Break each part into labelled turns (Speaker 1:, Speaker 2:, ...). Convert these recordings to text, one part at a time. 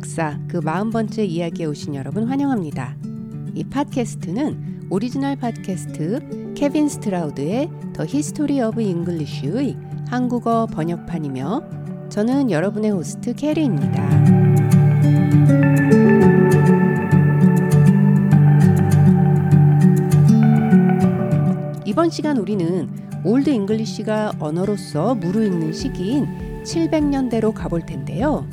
Speaker 1: 역사 그 40번째 이야기에 오신 여러분 환영합니다. 이 팟캐스트는 오리지널 팟캐스트 케빈 스트라우드의 The History of English의 한국어 번역판이며 저는 여러분의 호스트 캐리입니다. 이번 시간 우리는 Old English가 언어로서 무르익는 시기인 700년대로 가볼 텐데요.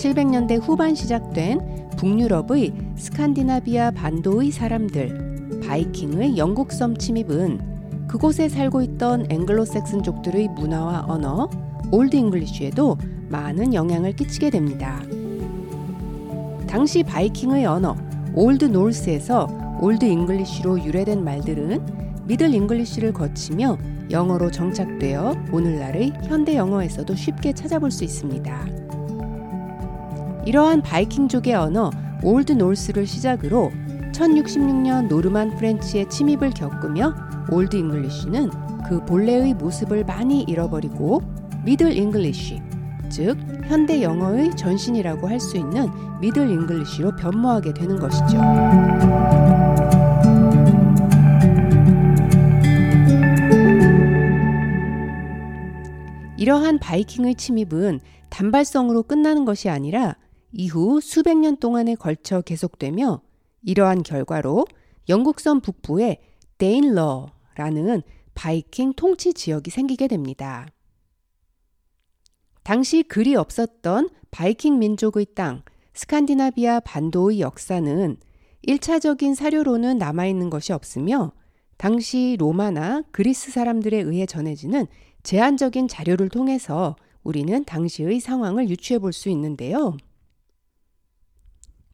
Speaker 1: 700년대 후반 시작된 북유럽의 스칸디나비아 반도의 사람들, 바이킹의 영국 섬 침입은 그곳에 살고 있던 앵글로색슨족들의 문화와 언어, Old English에도 많은 영향을 끼치게 됩니다. 당시 바이킹의 언어, Old Norse에서 Old English로 유래된 말들은 Middle English를 거치며 영어로 정착되어 오늘날의 현대 영어에서도 쉽게 찾아볼 수 있습니다. 이러한 바이킹족의 언어 Old Norse를 시작으로 1066년 Norman French의 침입을 겪으며 Old English는 그 본래의 모습을 많이 잃어버리고 Middle English, 즉 현대 영어의 전신이라고 할 수 있는 Middle English로 변모하게 되는 것이죠. 이러한 바이킹의 침입은 단발성으로 끝나는 것이 아니라 이후 수백 년 동안에 걸쳐 계속되며 이러한 결과로 영국섬 북부에 데인러라는 바이킹 통치 지역이 생기게 됩니다. 당시 글이 없었던 바이킹 민족의 땅 스칸디나비아 반도의 역사는 1차적인 사료로는 남아있는 것이 없으며 당시 로마나 그리스 사람들에 의해 전해지는 제한적인 자료를 통해서 우리는 당시의 상황을 유추해 볼 수 있는데요.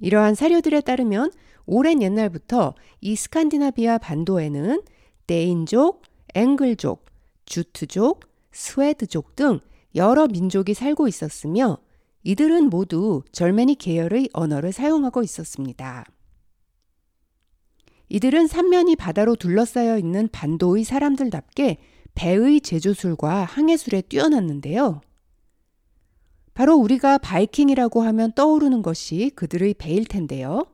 Speaker 1: 이러한 사료들에 따르면 오랜 옛날부터 이 스칸디나비아 반도에는 데인족, 앵글족, 주트족, 스웨드족 등 여러 민족이 살고 있었으며 이들은 모두 절메니 계열의 언어를 사용하고 있었습니다. 이들은 삼면이 바다로 둘러싸여 있는 반도의 사람들답게 배의 제조술과 항해술에 뛰어났는데요. 바로 우리가 바이킹이라고 하면 떠오르는 것이 그들의 배일 텐데요.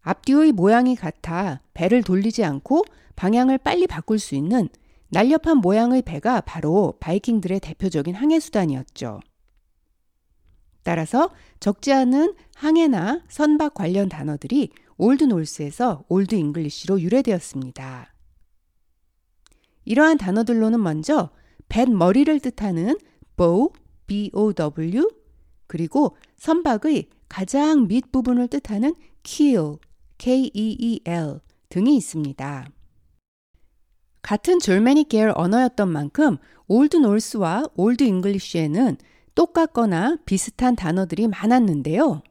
Speaker 1: 앞뒤의 모양이 같아 배를 돌리지 않고 방향을 빨리 바꿀 수 있는 날렵한 모양의 배가 바로 바이킹들의 대표적인 항해수단이었죠. 따라서 적지 않은 항해나 선박 관련 단어들이 Old Norse에서 Old English로 유래되었습니다. 이러한 단어들로는 먼저 뱃 머리를 뜻하는 bow, bow, 그리고 선박의 가장 밑부분을 뜻하는 keel, K-E-E-L 등이 있습니다. 같은 Germanic 계열 언어였던 만큼 Old Norse와 Old English에는 똑같거나 비슷한 단어들이 많았는데요.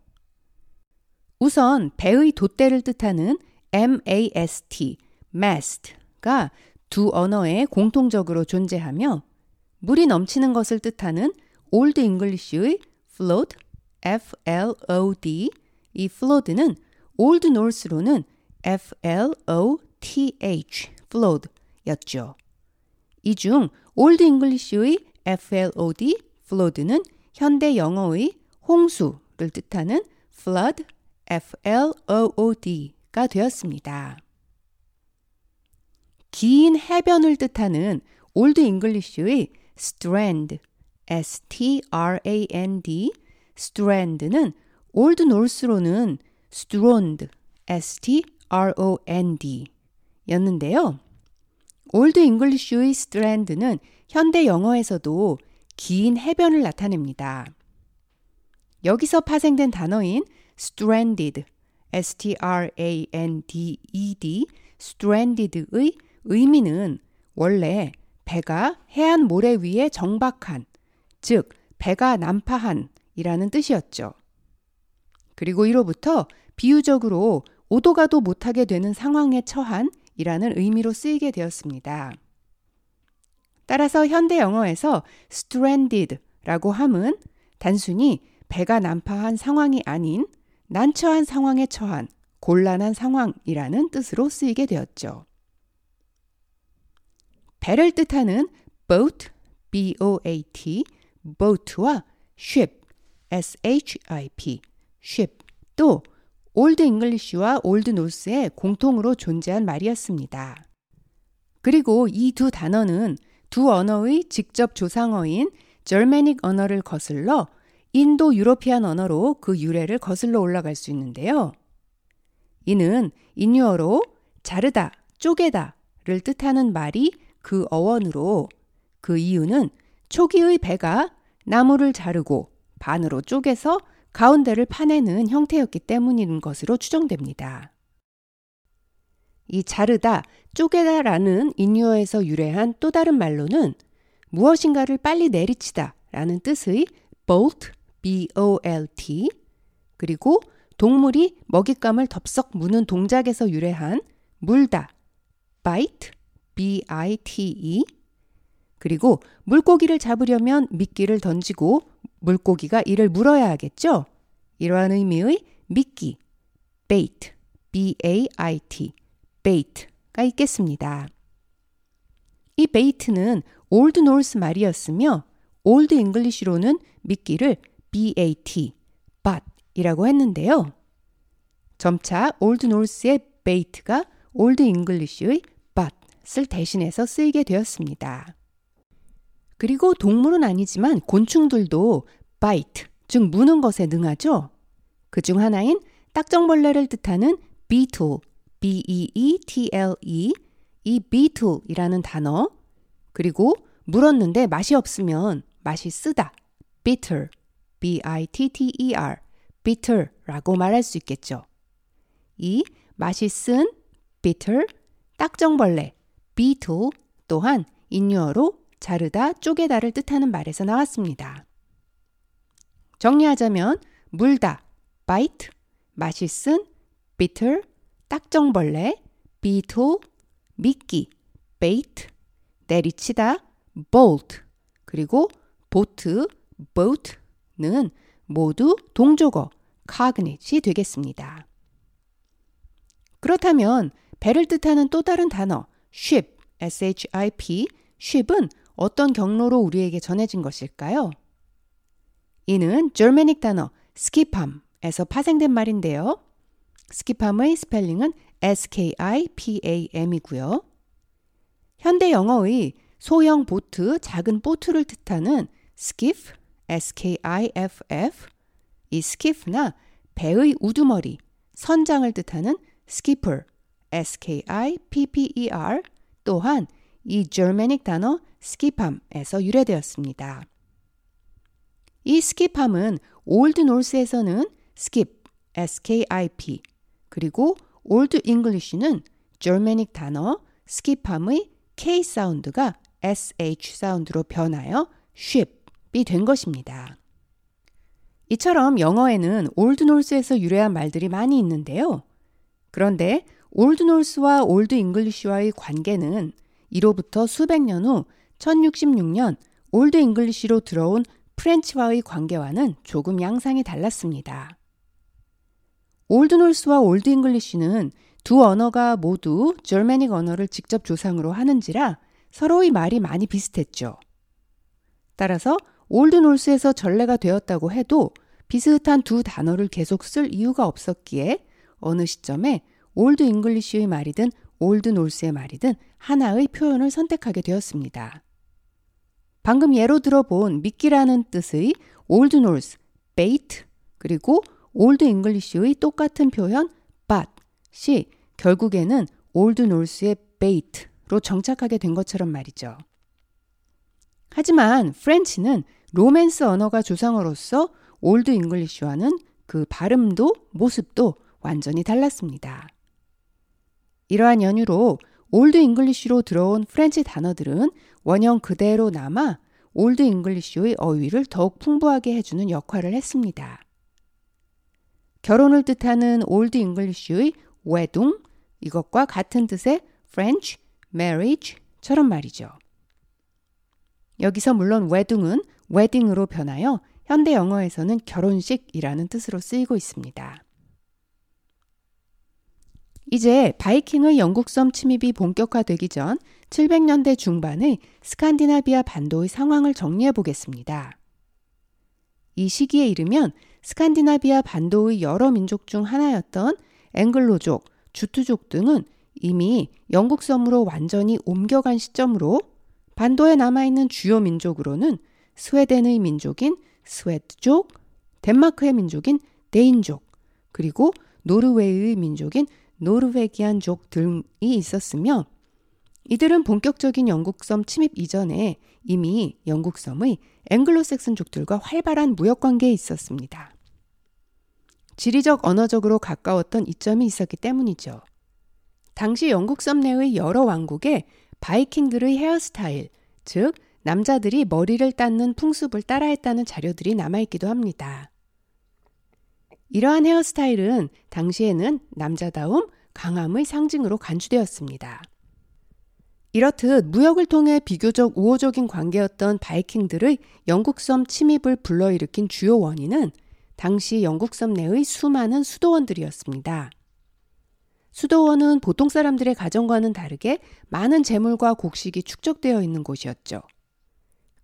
Speaker 1: 우선 배의 돛대를 뜻하는 mast, mast가 두 언어에 공통적으로 존재하며 물이 넘치는 것을 뜻하는 Old English의 flod, f-l-o-d, 이 flod는 Old Norse로는 f-l-o-t-h, floth 였죠. 이 중 Old English의 flod, flood는 현대 영어의 홍수를 뜻하는 flood, flood가 되었습니다. 긴 해변을 뜻하는 Old English의 strand, s-t-r-a-n-d, strand는 Old Norse로는 strond, s-t-r-o-n-d 였는데요. Old English의 strand는 현대 영어에서도 긴 해변을 나타냅니다. 여기서 파생된 단어인 stranded, s-t-r-a-n-d-e-d, stranded의 의미는 원래 배가 해안 모래 위에 정박한, 즉 배가 난파한 이라는 뜻이었죠. 그리고 이로부터 비유적으로 오도 가도 못하게 되는 상황에 처한 이라는 의미로 쓰이게 되었습니다. 따라서 현대 영어에서 stranded 라고 함은 단순히 배가 난파한 상황이 아닌 난처한 상황에 처한 곤란한 상황이라는 뜻으로 쓰이게 되었죠. 배를 뜻하는 boat, b-o-a-t, boat와 ship, ship, ship 또 Old English와 Old Norse의 공통으로 존재한 말이었습니다. 그리고 이 두 단어는 두 언어의 직접 조상어인 Germanic 언어를 거슬러 Indo-European 언어로 그 유래를 거슬러 올라갈 수 있는데요. 이는 인유어로 자르다, 쪼개다를 뜻하는 말이 그 어원으로 그 이유는 초기의 배가 나무를 자르고 반으로 쪼개서 가운데를 파내는 형태였기 때문인 것으로 추정됩니다. 이 자르다, 쪼개다라는 인유어에서 유래한 또 다른 말로는 무엇인가를 빨리 내리치다 라는 뜻의 bolt, b-o-l-t 그리고 동물이 먹잇감을 덥석 무는 동작에서 유래한 물다, bite, b-i-t-e 그리고 물고기를 잡으려면 미끼를 던지고 물고기가 이를 물어야 하겠죠? 이러한 의미의 미끼, bait, b-a-i-t, bait가 있겠습니다. 이 bait는 Old Norse 말이었으며 Old English로는 미끼를 bat, bat이라고 했는데요. 점차 Old Norse의 bait가 Old English의 bat을 대신해서 쓰이게 되었습니다. 그리고 동물은 아니지만 곤충들도 bite, 즉 무는 것에 능하죠. 그 중 하나인 딱정벌레를 뜻하는 beetle, b-e-e-t-l-e, 이 beetle이라는 단어, 그리고 물었는데 맛이 없으면 맛이 쓰다, bitter, b-i-t-t-e-r, bitter라고 말할 수 있겠죠. 이 맛이 쓴 bitter, 딱정벌레, beetle 또한 인유어로 자르다, 쪼개다를 뜻하는 말에서 나왔습니다. 정리하자면 물다, bite, 맛있은, bitter, 딱정벌레, beetle, 미끼, bait, 내리치다, bolt, 그리고 보트, boat는 모두 동조어, cognite이 되겠습니다. 그렇다면 배를 뜻하는 또 다른 단어 ship, ship, ship은 어떤 경로로 우리에게 전해진 것일까요? 이는 절메닉 단어 skipham에서 파생된 말인데요. skipham의 스펠링은 skipam이고요. 현대 영어의 소형 보트, 작은 보트를 뜻하는 skiff, skiff, 이 skiff나 배의 우두머리, 선장을 뜻하는 skipper, skipper 또한 이 germanic 단어 skipham에서 유래되었습니다. 이 skipam은 Old Norse에서는 skip, skip, 그리고 Old English는 Germanic 단어 skipam의 k sound가 sh sound로 변하여 ship이 된 것입니다. 이처럼 영어에는 Old Norse에서 유래한 말들이 많이 있는데요. 그런데 Old Norse와 Old English와의 관계는 이로부터 수백 년 후 1066년 Old English로 들어온 French와의 관계와는 조금 양상이 달랐습니다. Old Norse와 Old English는 두 언어가 모두 Germanic 언어를 직접 조상으로 하는지라 서로의 말이 많이 비슷했죠. 따라서 Old Norse에서 전래가 되었다고 해도 비슷한 두 단어를 계속 쓸 이유가 없었기에 어느 시점에 Old English의 말이든 Old Norse의 말이든 하나의 표현을 선택하게 되었습니다. 방금 예로 들어본 미끼라는 뜻의 Old Norse, bait 그리고 Old English의 똑같은 표현 bat이 결국에는 Old Norse의 bait로 정착하게 된 것처럼 말이죠. 하지만 French는 Romance 언어가 조상어로서 Old English와는 그 발음도 모습도 완전히 달랐습니다. 이러한 연유로 Old English로 들어온 French 단어들은 원형 그대로 남아 Old English의 어휘를 더욱 풍부하게 해주는 역할을 했습니다. 결혼을 뜻하는 Old English의 weddung 이것과 같은 뜻의 French marriage처럼 말이죠. 여기서 물론 weddung은 wedding으로 변하여 현대 영어에서는 결혼식이라는 뜻으로 쓰이고 있습니다. 이제 바이킹의 영국섬 침입이 본격화되기 전 700년대 중반의 스칸디나비아 반도의 상황을 정리해 보겠습니다. 이 시기에 이르면 스칸디나비아 반도의 여러 민족 중 하나였던 앵글로족, 주투족 등은 이미 영국 섬으로 완전히 옮겨간 시점으로 반도에 남아있는 주요 민족으로는 스웨덴의 민족인 스웨드족, 덴마크의 민족인 데인족, 그리고 노르웨이의 민족인 노르웨기안족 등이 있었으며 이들은 본격적인 영국섬 침입 이전에 이미 영국섬의 앵글로색슨족들과 활발한 무역 관계에 있었습니다. 지리적 언어적으로 가까웠던 이점이 있었기 때문이죠. 당시 영국섬 내의 여러 왕국에 바이킹들의 헤어스타일, 즉 남자들이 머리를 닦는 풍습을 따라했다는 자료들이 남아있기도 합니다. 이러한 헤어스타일은 당시에는 남자다움, 강함의 상징으로 간주되었습니다. 이렇듯 무역을 통해 비교적 우호적인 관계였던 바이킹들의 영국섬 침입을 불러일으킨 주요 원인은 당시 영국섬 내의 수많은 수도원들이었습니다. 수도원은 보통 사람들의 가정과는 다르게 많은 재물과 곡식이 축적되어 있는 곳이었죠.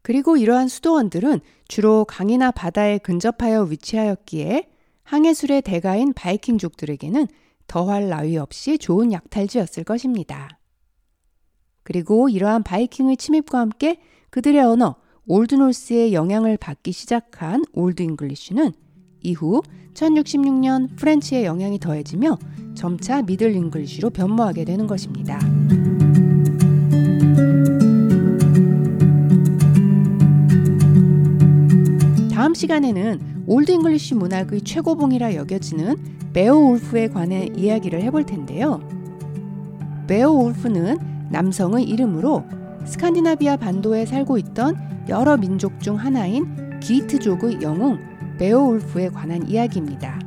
Speaker 1: 그리고 이러한 수도원들은 주로 강이나 바다에 근접하여 위치하였기에 항해술의 대가인 바이킹족들에게는 더할 나위 없이 좋은 약탈지였을 것입니다. 그리고 이러한 바이킹의 침입과 함께 그들의 언어 Old Norse의 영향을 받기 시작한 Old English는 이후 1066년 French의 영향이 더해지며 점차 Middle English로 변모하게 되는 것입니다. 다음 시간에는 Old English 문학의 최고봉이라 여겨지는 베오울프에 관해 이야기를 해볼 텐데요. 베오울프는 남성의 이름으로 스칸디나비아 반도에 살고 있던 여러 민족 중 하나인 기트족의 영웅 베오울프에 관한 이야기입니다.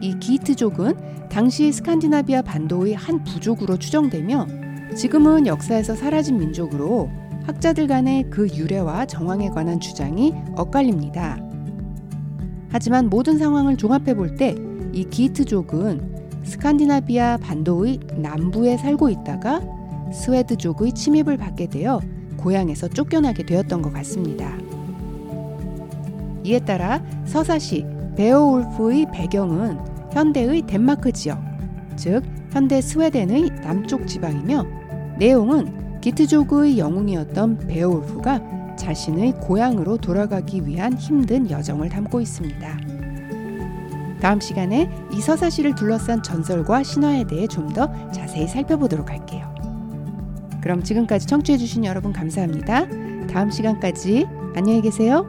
Speaker 1: 이 기트족은 당시 스칸디나비아 반도의 한 부족으로 추정되며 지금은 역사에서 사라진 민족으로 학자들 간의 그 유래와 정황에 관한 주장이 엇갈립니다. 하지만 모든 상황을 종합해 볼 때 이 기트족은 스칸디나비아 반도의 남부에 살고 있다가 스웨드족의 침입을 받게 되어 고향에서 쫓겨나게 되었던 것 같습니다. 이에 따라 서사시 베오울프의 배경은 현대의 덴마크 지역, 즉 현대 스웨덴의 남쪽 지방이며 내용은 기트족의 영웅이었던 베오울프가 자신의 고향으로 돌아가기 위한 힘든 여정을 담고 있습니다. 다음 시간에 이 서사시를 둘러싼 전설과 신화에 대해 좀 더 자세히 살펴보도록 할게요. 그럼 지금까지 청취해주신 여러분 감사합니다. 다음 시간까지 안녕히 계세요.